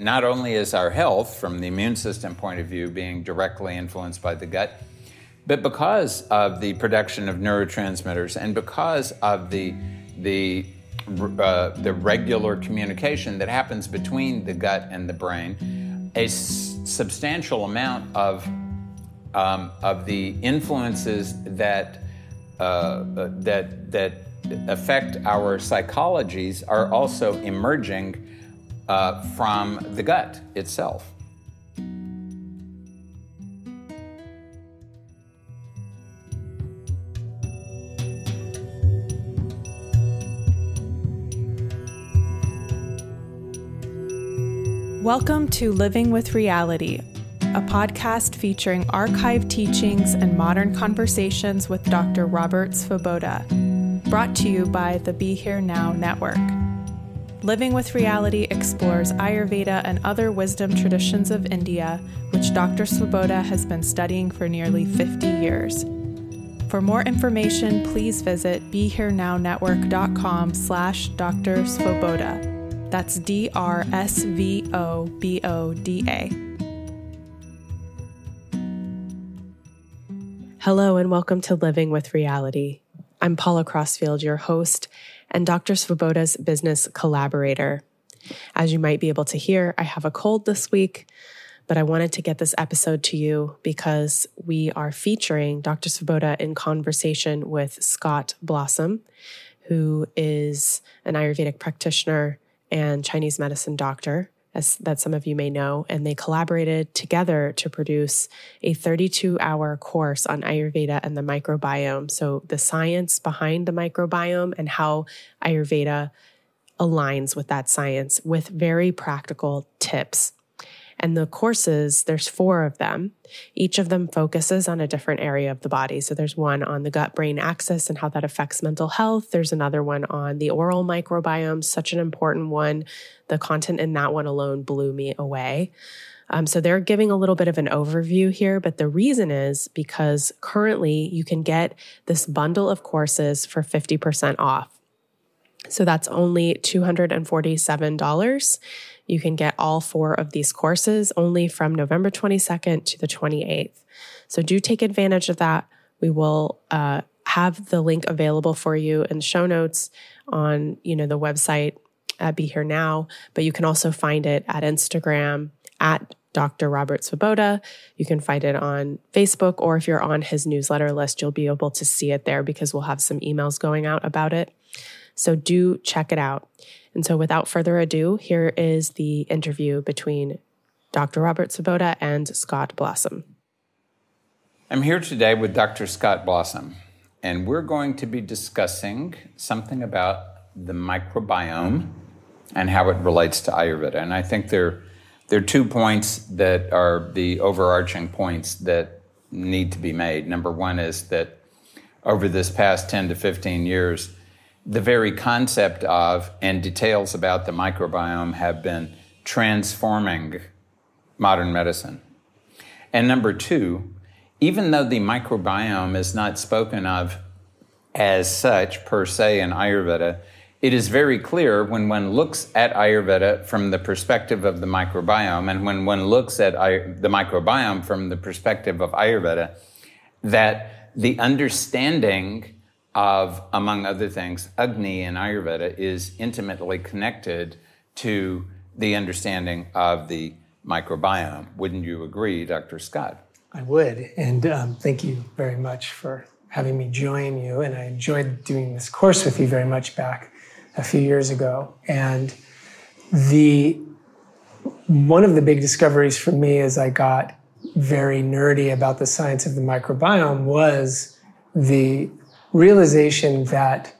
Not only is our health, from the immune system point of view, being directly influenced by the gut, but because of the production of neurotransmitters and because of the, the uh, the regular communication that happens between the gut and the brain, a s- substantial amount of um, of the influences that uh, that that affect our psychologies are also emerging uh, from the gut itself. Welcome to Living with Reality, a podcast featuring archived teachings and modern conversations with Dr. Robert Svoboda, brought to you by the Be Here Now Network. Living with Reality explores Ayurveda and other wisdom traditions of India, which Dr. Svoboda has been studying for nearly 50 years. For more information, please visit BeHereNowNetwork.com slash Dr. Svoboda. That's D R S V O B O D A. Hello, and welcome to Living with Reality. I'm Paula Crossfield, your host and Dr. Svoboda's business collaborator. As you might be able to hear, I have a cold this week, but I wanted to get this episode to you because we are featuring Dr. Svoboda in conversation with Scott Blossom, who is an Ayurvedic practitioner and Chinese medicine doctor, as that some of you may know, and they collaborated together to produce a 32 hour course on Ayurveda and the microbiome. So, the science behind the microbiome and how Ayurveda aligns with that science with very practical tips and the courses, there's four of them. Each of them focuses on a different area of the body. So there's one on the gut brain axis and how that affects mental health. There's another one on the oral microbiome, such an important one. The content in that one alone blew me away. Um, so they're giving a little bit of an overview here, but the reason is because currently you can get this bundle of courses for 50% off. So that's only $247. You can get all four of these courses only from November 22nd to the 28th. So do take advantage of that. We will uh, have the link available for you in the show notes on you know the website at Be Here Now, but you can also find it at Instagram at Dr. Robert Svoboda. You can find it on Facebook, or if you're on his newsletter list, you'll be able to see it there because we'll have some emails going out about it. So do check it out. And so, without further ado, here is the interview between Dr. Robert Svoboda and Scott Blossom. I'm here today with Dr. Scott Blossom, and we're going to be discussing something about the microbiome and how it relates to Ayurveda. And I think there, there are two points that are the overarching points that need to be made. Number one is that over this past 10 to 15 years, the very concept of and details about the microbiome have been transforming modern medicine. And number two, even though the microbiome is not spoken of as such per se in Ayurveda, it is very clear when one looks at Ayurveda from the perspective of the microbiome and when one looks at the microbiome from the perspective of Ayurveda that the understanding of, among other things, Agni in Ayurveda is intimately connected to the understanding of the microbiome. Wouldn't you agree, Dr. Scott? I would. And um, thank you very much for having me join you. And I enjoyed doing this course with you very much back a few years ago. And the one of the big discoveries for me as I got very nerdy about the science of the microbiome was the realization that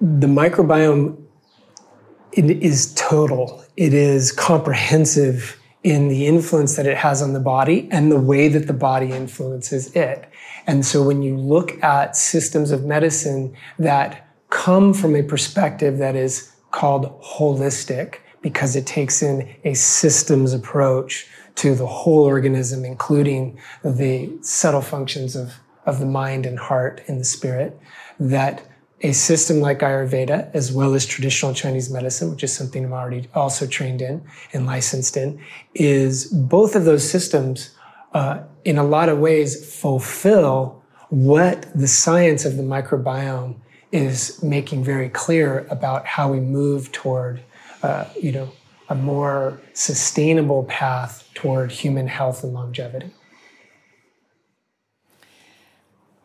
the microbiome is total. It is comprehensive in the influence that it has on the body and the way that the body influences it. And so when you look at systems of medicine that come from a perspective that is called holistic, because it takes in a systems approach to the whole organism, including the subtle functions of, of the mind and heart and the spirit, that a system like Ayurveda, as well as traditional Chinese medicine, which is something I'm already also trained in and licensed in, is both of those systems, uh, in a lot of ways, fulfill what the science of the microbiome is making very clear about how we move toward, uh, you know, a more sustainable path toward human health and longevity.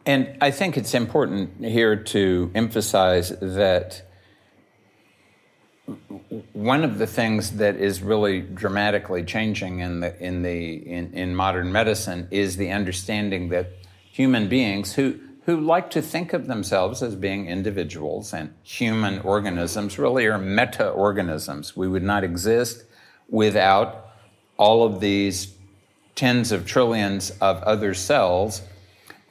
And I think it's important here to emphasize that one of the things that is really dramatically changing in the in the in, in modern medicine is the understanding that human beings who who like to think of themselves as being individuals and human organisms really are meta organisms. We would not exist without all of these tens of trillions of other cells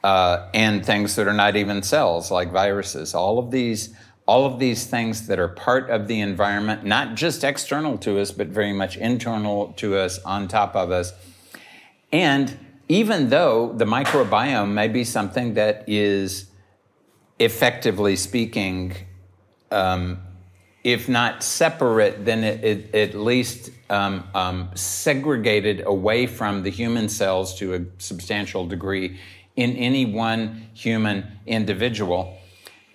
uh, and things that are not even cells, like viruses. All of these, all of these things that are part of the environment, not just external to us, but very much internal to us, on top of us. And even though the microbiome may be something that is, effectively speaking, um, if not separate, then it, it, at least um, um, segregated away from the human cells to a substantial degree in any one human individual.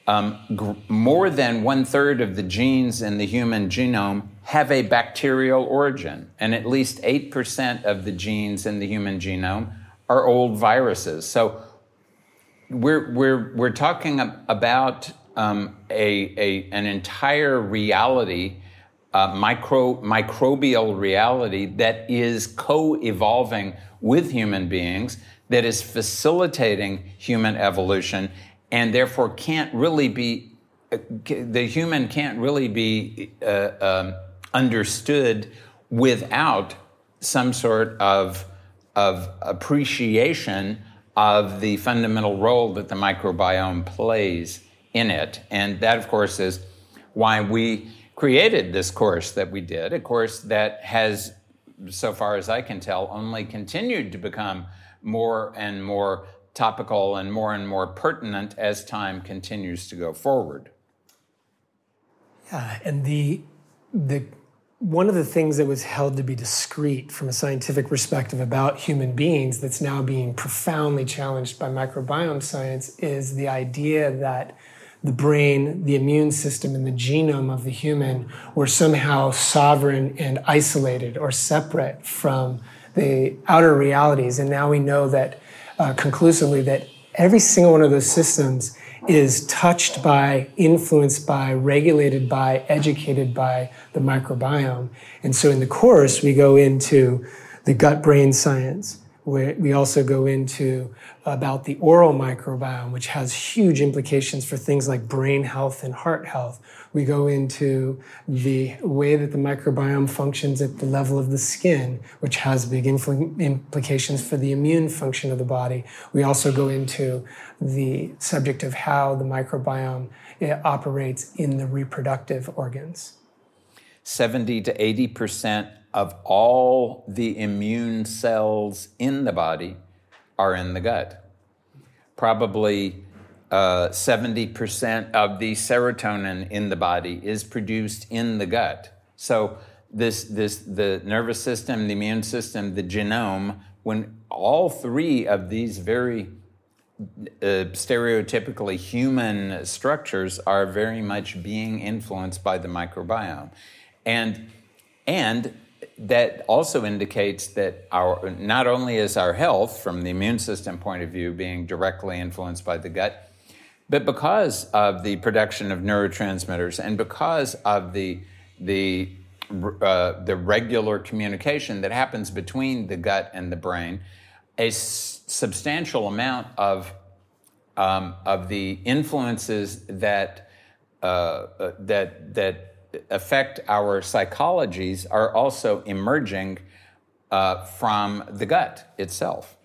Um, more than one third of the genes in the human genome have a bacterial origin, and at least 8% of the genes in the human genome are old viruses. So we're, we're, we're talking about um, a, a, an entire reality, uh, micro, microbial reality that is co evolving with human beings that is facilitating human evolution and therefore can't really be, the human can't really be uh, um, understood without some sort of, of appreciation of the fundamental role that the microbiome plays in it. And that, of course, is why we created this course that we did, a course that has, so far as I can tell, only continued to become more and more topical and more and more pertinent as time continues to go forward. Yeah, and the the one of the things that was held to be discrete from a scientific perspective about human beings that's now being profoundly challenged by microbiome science is the idea that the brain, the immune system, and the genome of the human were somehow sovereign and isolated or separate from the outer realities. And now we know that uh, conclusively that every single one of those systems is touched by, influenced by, regulated by, educated by the microbiome. And so in the course, we go into the gut brain science. Where we also go into about the oral microbiome, which has huge implications for things like brain health and heart health. We go into the way that the microbiome functions at the level of the skin, which has big infl- implications for the immune function of the body. We also go into the subject of how the microbiome eh, operates in the reproductive organs. 70 to 80 percent of all the immune cells in the body are in the gut. Probably uh, 70% of the serotonin in the body is produced in the gut. So this, this, the nervous system, the immune system, the genome, when all three of these very uh, stereotypically human structures are very much being influenced by the microbiome. And, and that also indicates that our, not only is our health from the immune system point of view being directly influenced by the gut, but because of the production of neurotransmitters and because of the, the, uh, the regular communication that happens between the gut and the brain, a s- substantial amount of, um, of the influences that, uh, uh, that, that affect our psychologies are also emerging uh, from the gut itself.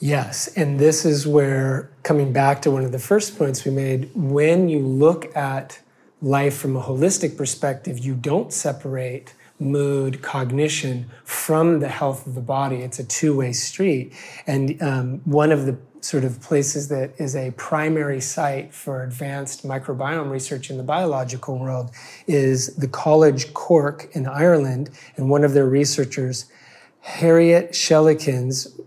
Yes, and this is where, coming back to one of the first points we made, when you look at life from a holistic perspective, you don't separate mood, cognition from the health of the body. It's a two way street. And um, one of the sort of places that is a primary site for advanced microbiome research in the biological world is the College Cork in Ireland. And one of their researchers, Harriet Schellekens,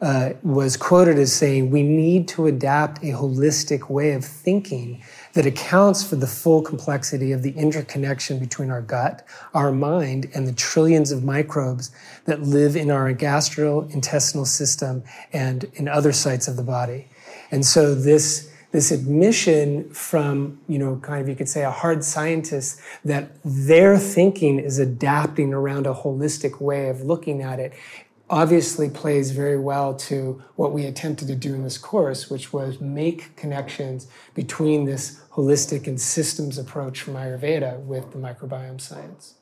uh, was quoted as saying, We need to adapt a holistic way of thinking that accounts for the full complexity of the interconnection between our gut, our mind, and the trillions of microbes that live in our gastrointestinal system and in other sites of the body. And so this this admission from, you know, kind of you could say a hard scientist that their thinking is adapting around a holistic way of looking at it obviously plays very well to what we attempted to do in this course, which was make connections between this holistic and systems approach from Ayurveda with the microbiome science.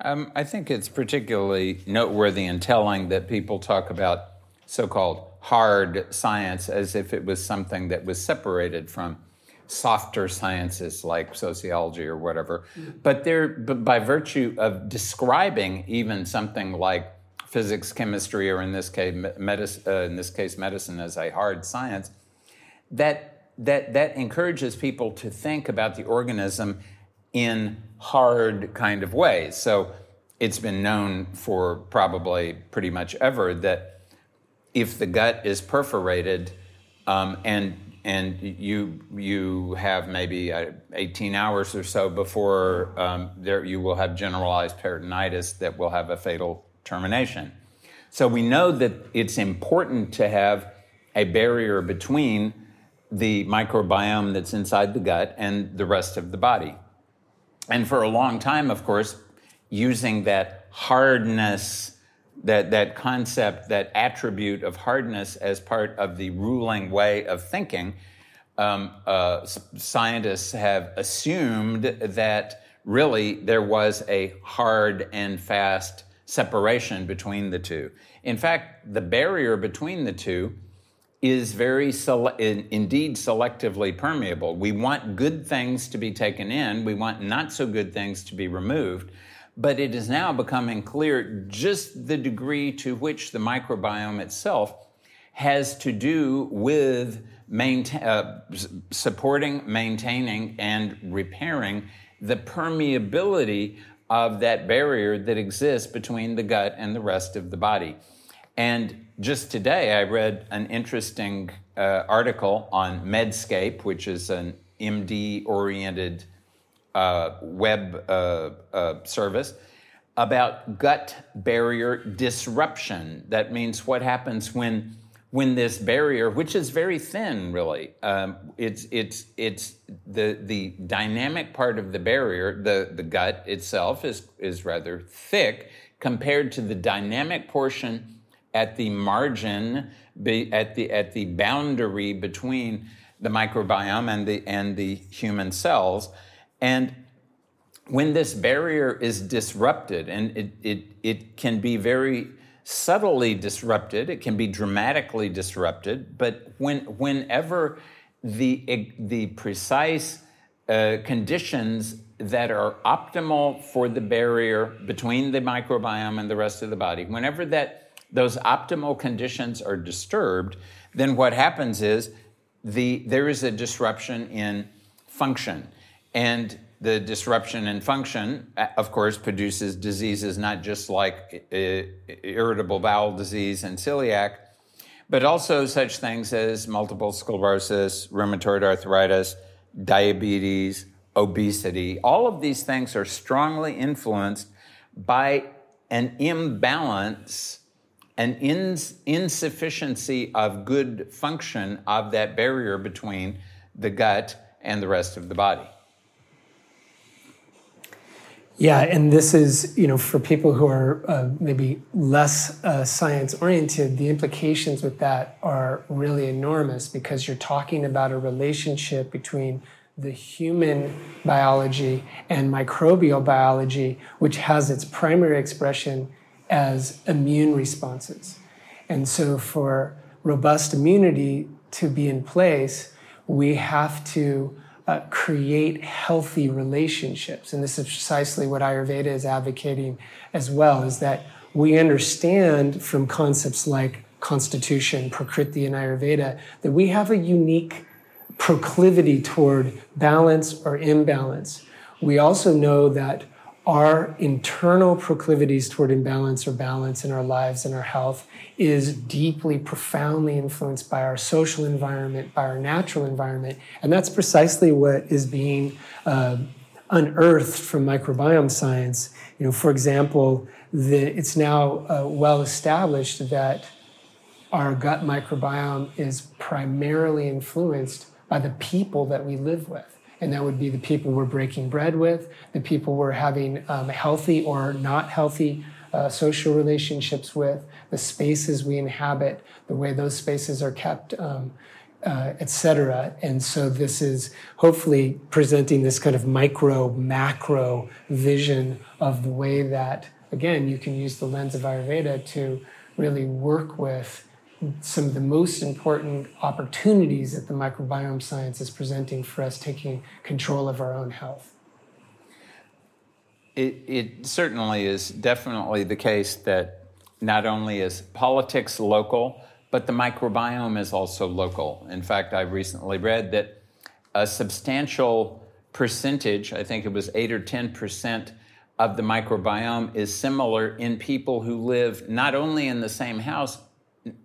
Um, I think it's particularly noteworthy and telling that people talk about so called hard science as if it was something that was separated from softer sciences like sociology or whatever. But they're but by virtue of describing even something like physics, chemistry, or in this case, medicine, uh, in this case, medicine as a hard science, that, that, that encourages people to think about the organism in hard kind of ways. So it's been known for probably pretty much ever that if the gut is perforated um, and and you you have maybe uh, 18 hours or so before um, there you will have generalized peritonitis that will have a fatal termination. So we know that it's important to have a barrier between the microbiome that's inside the gut and the rest of the body. And for a long time, of course, using that hardness, that, that concept, that attribute of hardness as part of the ruling way of thinking, um, uh, scientists have assumed that really there was a hard and fast separation between the two. In fact, the barrier between the two is very sele- indeed selectively permeable. We want good things to be taken in, we want not so good things to be removed, but it is now becoming clear just the degree to which the microbiome itself has to do with maintain, uh, supporting, maintaining, and repairing the permeability of that barrier that exists between the gut and the rest of the body. And just today, I read an interesting uh, article on Medscape, which is an MD oriented uh, web uh, uh, service, about gut barrier disruption. That means what happens when when this barrier, which is very thin, really, um, it's it's it's the the dynamic part of the barrier, the the gut itself is is rather thick compared to the dynamic portion at the margin, be, at the at the boundary between the microbiome and the and the human cells, and when this barrier is disrupted, and it it it can be very subtly disrupted, it can be dramatically disrupted, but when, whenever the, the precise uh, conditions that are optimal for the barrier between the microbiome and the rest of the body, whenever that, those optimal conditions are disturbed, then what happens is the, there is a disruption in function. And the disruption in function, of course, produces diseases not just like irritable bowel disease and celiac, but also such things as multiple sclerosis, rheumatoid arthritis, diabetes, obesity. All of these things are strongly influenced by an imbalance, an ins- insufficiency of good function of that barrier between the gut and the rest of the body. Yeah, and this is, you know, for people who are uh, maybe less uh, science oriented, the implications with that are really enormous because you're talking about a relationship between the human biology and microbial biology, which has its primary expression as immune responses. And so, for robust immunity to be in place, we have to uh, create healthy relationships. And this is precisely what Ayurveda is advocating as well, is that we understand from concepts like constitution, prakriti, and Ayurveda that we have a unique proclivity toward balance or imbalance. We also know that our internal proclivities toward imbalance or balance in our lives and our health is deeply, profoundly influenced by our social environment, by our natural environment. And that's precisely what is being uh, unearthed from microbiome science. You know, for example, the, it's now uh, well established that our gut microbiome is primarily influenced by the people that we live with and that would be the people we're breaking bread with, the people we're having um, healthy or not healthy uh, social relationships with, the spaces we inhabit, the way those spaces are kept, um, uh, etc. And so this is hopefully presenting this kind of micro macro vision of the way that again you can use the lens of Ayurveda to really work with some of the most important opportunities that the microbiome science is presenting for us taking control of our own health. It, it certainly is definitely the case that not only is politics local, but the microbiome is also local. In fact, I recently read that a substantial percentage, I think it was 8 or 10%, of the microbiome is similar in people who live not only in the same house,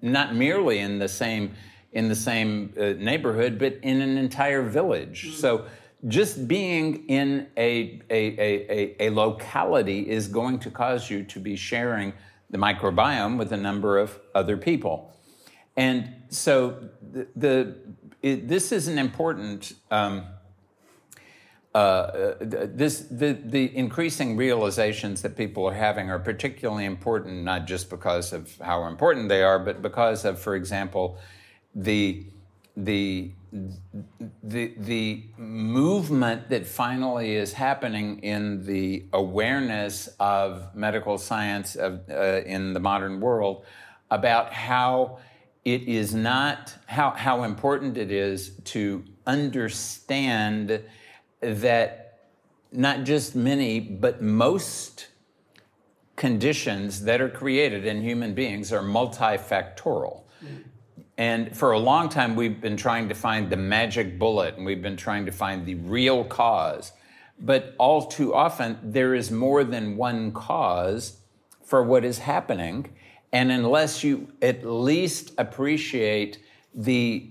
not merely in the same in the same uh, neighborhood, but in an entire village. Mm-hmm. So just being in a, a, a, a, locality is going to cause you to be sharing the microbiome with a number of other people. And so the, the it, this is an important um, uh, uh this the, the increasing realizations that people are having are particularly important not just because of how important they are but because of for example the the the the movement that finally is happening in the awareness of medical science of, uh, in the modern world about how it is not how how important it is to understand that not just many, but most conditions that are created in human beings are multifactorial. And for a long time, we've been trying to find the magic bullet and we've been trying to find the real cause. But all too often, there is more than one cause for what is happening. And unless you at least appreciate the,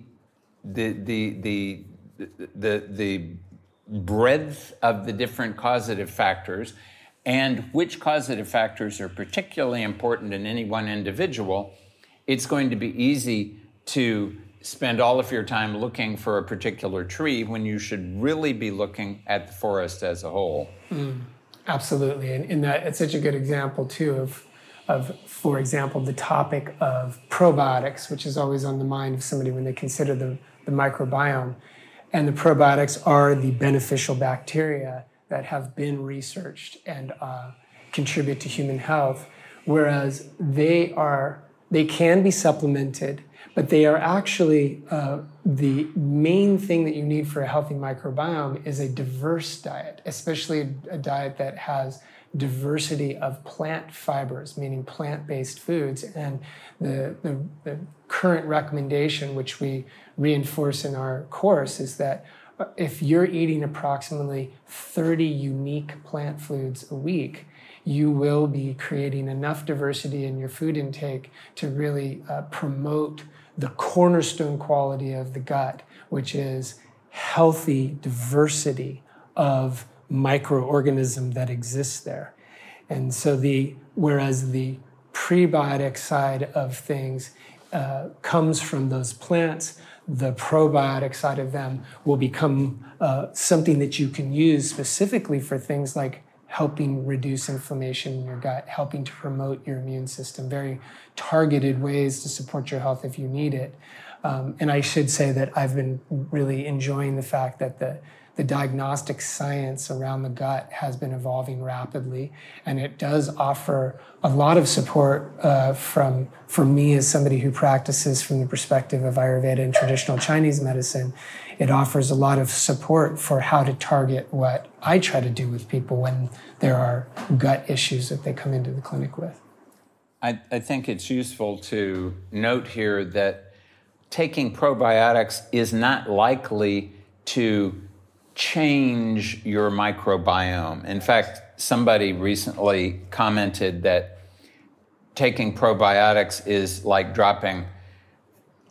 the, the, the, the, the breadth of the different causative factors and which causative factors are particularly important in any one individual, it's going to be easy to spend all of your time looking for a particular tree when you should really be looking at the forest as a whole. Mm, absolutely. And, and that, it's such a good example, too, of, of, for example, the topic of probiotics, which is always on the mind of somebody when they consider the, the microbiome. And the probiotics are the beneficial bacteria that have been researched and uh, contribute to human health, whereas they are they can be supplemented, but they are actually uh, the main thing that you need for a healthy microbiome is a diverse diet, especially a, a diet that has diversity of plant fibers, meaning plant based foods. And the, the, the, current recommendation, which we reinforce in our course, is that if you're eating approximately 30 unique plant foods a week, you will be creating enough diversity in your food intake to really uh, promote the cornerstone quality of the gut, which is healthy diversity of microorganism that exists there. And so the whereas the prebiotic side of things uh, comes from those plants, the probiotic side of them will become uh, something that you can use specifically for things like helping reduce inflammation in your gut, helping to promote your immune system, very targeted ways to support your health if you need it. Um, and I should say that I've been really enjoying the fact that the the diagnostic science around the gut has been evolving rapidly, and it does offer a lot of support uh, from for me as somebody who practices from the perspective of Ayurveda and traditional Chinese medicine. It offers a lot of support for how to target what I try to do with people when there are gut issues that they come into the clinic with. I, I think it's useful to note here that taking probiotics is not likely to change your microbiome. In fact, somebody recently commented that taking probiotics is like dropping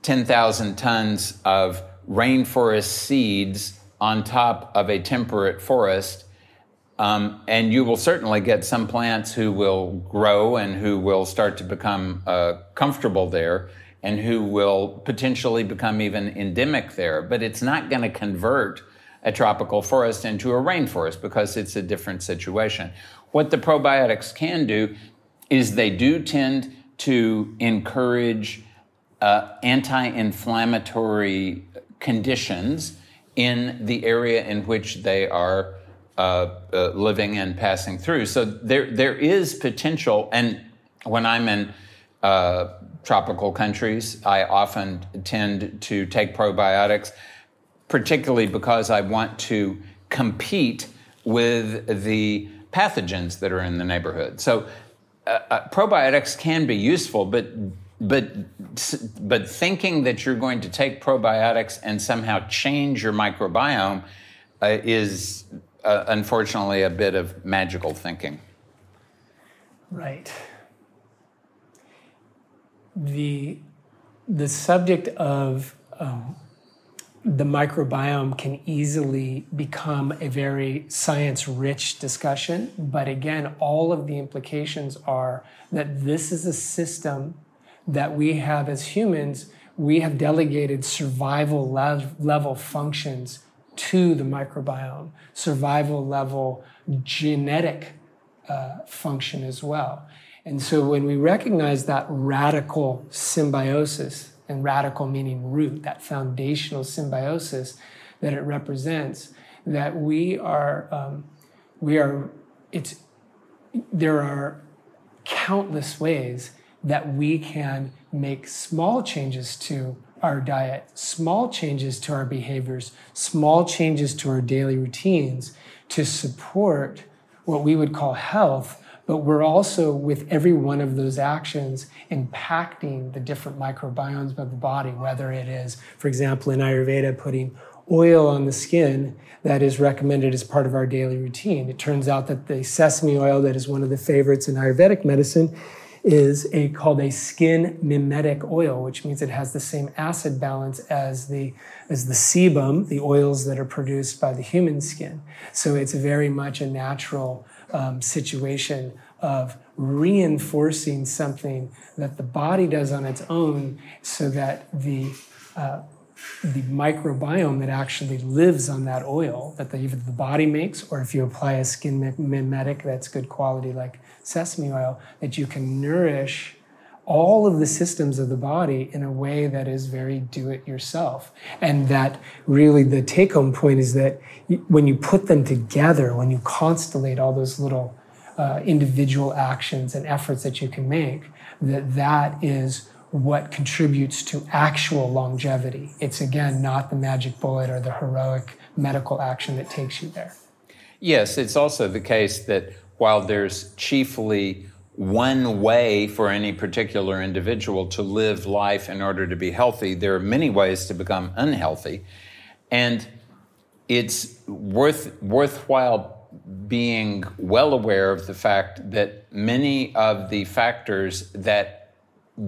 10,000 tons of rainforest seeds on top of a temperate forest. Um, and you will certainly get some plants who will grow and who will start to become uh, comfortable there and who will potentially become even endemic there. But it's not going to convert a tropical forest into a rainforest because it's a different situation. What the probiotics can do is they do tend to encourage uh, anti inflammatory conditions in the area in which they are uh, uh, living and passing through. So there, there is potential. And when I'm in uh, tropical countries, I often tend to take probiotics particularly because I want to compete with the pathogens that are in the neighborhood. So uh, uh, probiotics can be useful, but but but thinking that you're going to take probiotics and somehow change your microbiome uh, is uh, unfortunately a bit of magical thinking. Right. The the subject of um, the microbiome can easily become a very science rich discussion. But again, all of the implications are that this is a system that we have as humans, we have delegated survival level functions to the microbiome, survival level genetic uh, function as well. And so when we recognize that radical symbiosis, and radical meaning root, that foundational symbiosis that it represents, that we are, um, we are, it's, there are countless ways that we can make small changes to our diet, small changes to our behaviors, small changes to our daily routines to support what we would call health but we're also, with every one of those actions, impacting the different microbiomes of the body, whether it is, for example, in Ayurveda, putting oil on the skin that is recommended as part of our daily routine. It turns out that the sesame oil, that is one of the favorites in Ayurvedic medicine, is a called a skin mimetic oil, which means it has the same acid balance as the as the sebum, the oils that are produced by the human skin. So it's very much a natural um, situation of reinforcing something that the body does on its own so that the uh, the microbiome that actually lives on that oil that the, either the body makes or if you apply a skin mimetic that's good quality like sesame oil that you can nourish all of the systems of the body in a way that is very do it yourself. And that really the take home point is that when you put them together, when you constellate all those little uh, individual actions and efforts that you can make, that that is what contributes to actual longevity. It's again not the magic bullet or the heroic medical action that takes you there. Yes, it's also the case that while there's chiefly one way for any particular individual to live life in order to be healthy, there are many ways to become unhealthy. And it's worth worthwhile being well aware of the fact that many of the factors that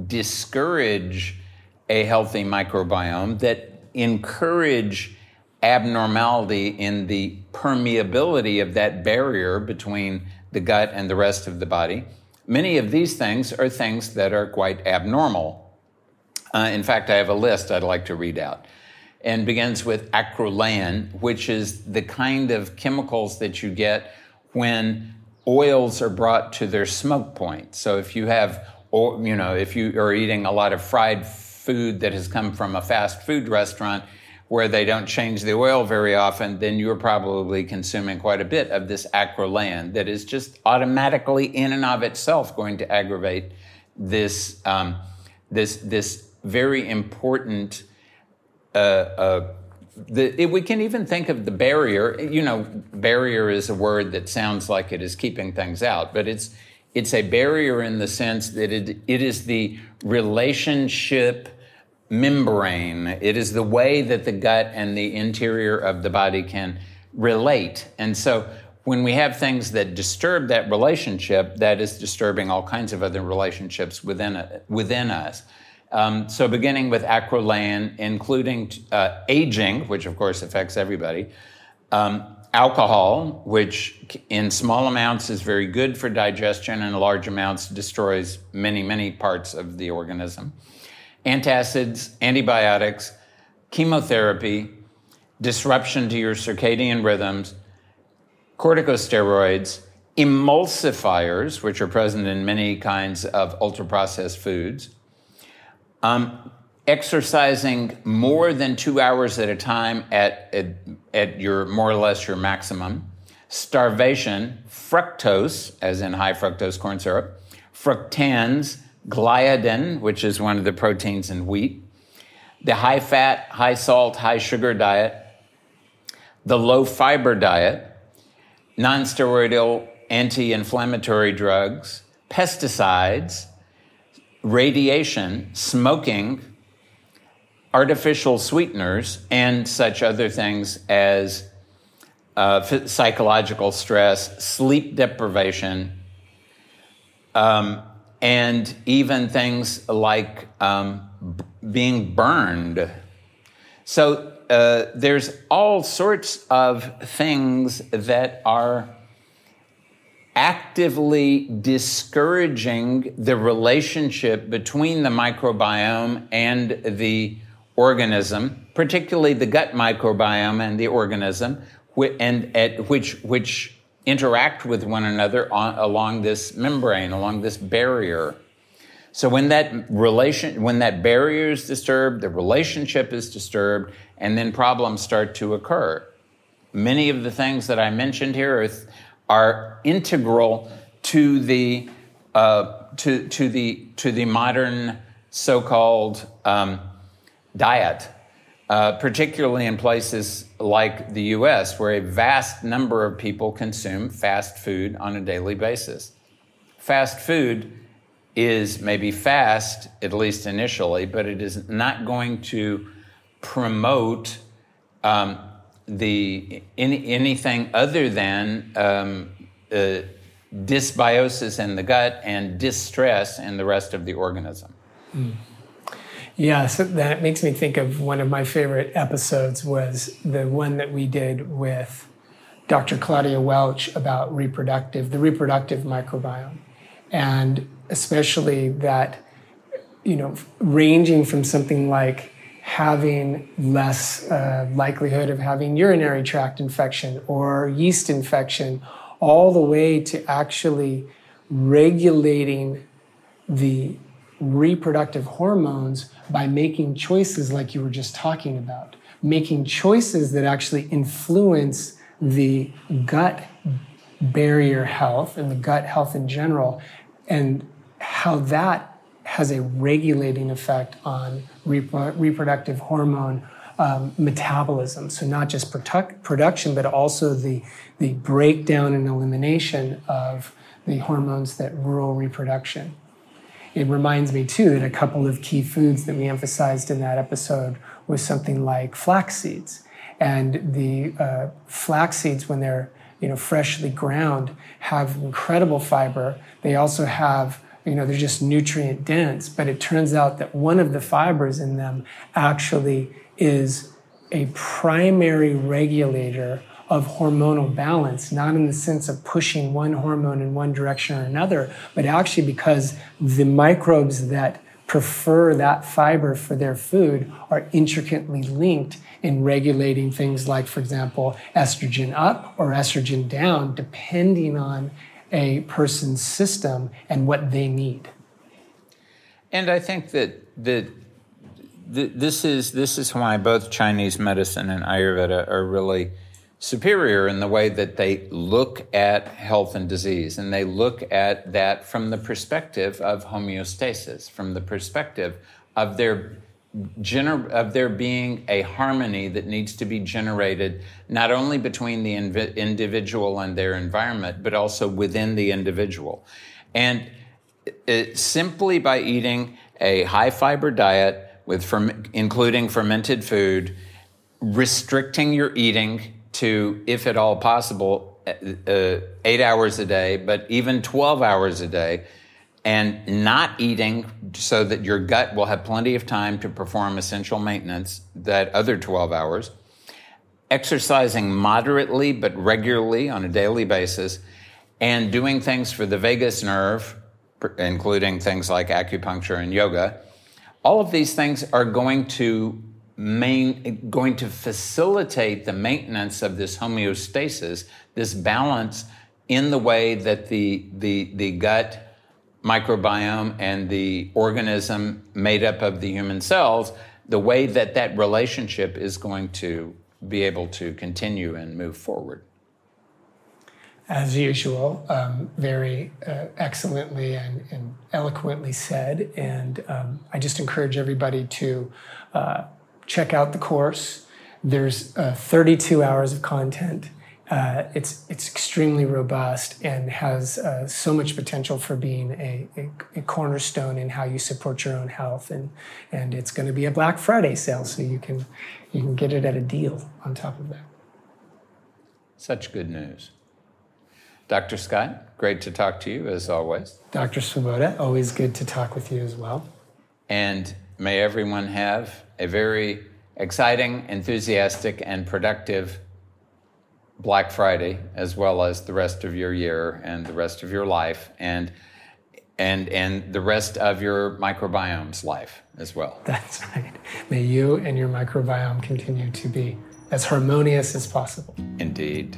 discourage a healthy microbiome, that encourage abnormality in the permeability of that barrier between the gut and the rest of the body. Many of these things are things that are quite abnormal. Uh, in fact, I have a list I'd like to read out. And begins with acrolein, which is the kind of chemicals that you get when oils are brought to their smoke point. So if you have, you know, if you are eating a lot of fried food that has come from a fast food restaurant, where they don't change the oil very often, then you're probably consuming quite a bit of this acrolein that is just automatically, in and of itself, going to aggravate this um, this this very important. Uh, uh, the, we can even think of the barrier. You know, barrier is a word that sounds like it is keeping things out, but it's it's a barrier in the sense that it, it is the relationship membrane. It is the way that the gut and the interior of the body can relate. And so when we have things that disturb that relationship, that is disturbing all kinds of other relationships within, within us. Um, so beginning with acrolein, including uh, aging, which of course affects everybody, um, alcohol, which in small amounts is very good for digestion and in large amounts destroys many, many parts of the organism antacids, antibiotics, chemotherapy, disruption to your circadian rhythms, corticosteroids, emulsifiers, which are present in many kinds of ultra processed foods, um, exercising more than two hours at a time at, at, at your more or less your maximum, starvation, fructose, as in high fructose corn syrup, fructans, gliadin, which is one of the proteins in wheat, the high fat, high salt, high sugar diet, the low fiber diet, nonsteroidal anti inflammatory drugs, pesticides, radiation, smoking, artificial sweeteners, and such other things as uh, psychological stress, sleep deprivation, um, and even things like um, b- being burned. So uh, there's all sorts of things that are actively discouraging the relationship between the microbiome and the organism, particularly the gut microbiome and the organism, and at which which interact with one another on, along this membrane, along this barrier. So when that relation, when that barrier is disturbed, the relationship is disturbed, and then problems start to occur. Many of the things that I mentioned here are, are integral to the uh, to to the to the modern so-called um, diet uh, particularly in places like the US, where a vast number of people consume fast food on a daily basis. Fast food is maybe fast, at least initially, but it is not going to promote um, the any, anything other than um, uh, dysbiosis in the gut and distress in the rest of the organism. Mm. Yeah, so that makes me think of one of my favorite episodes was the one that we did with Dr. Claudia Welch about reproductive, the reproductive microbiome. And especially that, you know, ranging from something like having less uh, likelihood of having urinary tract infection or yeast infection, all the way to actually regulating the reproductive hormones by making choices like you were just talking about, making choices that actually influence the gut barrier health and the gut health in general, and how that has a regulating effect on reproductive hormone um, metabolism. So, not just produ- production, but also the, the breakdown and elimination of the hormones that rule reproduction it reminds me too that a couple of key foods that we emphasized in that episode was something like flax seeds. And the uh, flax seeds, when they're you know freshly ground, have incredible fiber. They also have you know they're just nutrient dense. But it turns out that one of the fibers in them actually is a primary regulator of hormonal balance, not in the sense of pushing one hormone in one direction or another, but actually because the microbes that prefer that fiber for their food are intricately linked in regulating things like, for example, estrogen up or estrogen down, depending on a person's system and what they need. And I think that that this is this is why both Chinese medicine and Ayurveda are really superior in the way that they look at health and disease and they look at that from the perspective of homeostasis from the perspective of their gener- of there being a harmony that needs to be generated not only between the inv- individual and their environment but also within the individual. And it, simply by eating a high fiber diet with ferm- including fermented food restricting your eating to, if at all possible, uh, uh, eight hours a day, but even 12 hours a day, and not eating so that your gut will have plenty of time to perform essential maintenance that other 12 hours, exercising moderately but regularly on a daily basis, and doing things for the vagus nerve, including things like acupuncture and yoga. All of these things are going to main, going to facilitate the maintenance of this homeostasis, this balance in the way that the, the, the gut microbiome and the organism made up of the human cells, the way that that relationship is going to be able to continue and move forward. As usual, um, very uh, excellently and, and, eloquently said. And um, I just encourage everybody to uh, check out the course. There's uh, 32 hours of content. Uh, it's it's extremely robust and has uh, so much potential for being a, a, a, cornerstone in how you support your own health and and it's going to be a Black Friday sale so you can you can get it at a deal on top of that. Such good news. Dr. Scott, great to talk to you as always. Dr. Svoboda, always good to talk with you as well. And may everyone have a very exciting, enthusiastic, and productive Black Friday, as well as the rest of your year and the rest of your life, and and and the rest of your microbiome's life as well. That's right. May you and your microbiome continue to be as harmonious as possible. Indeed.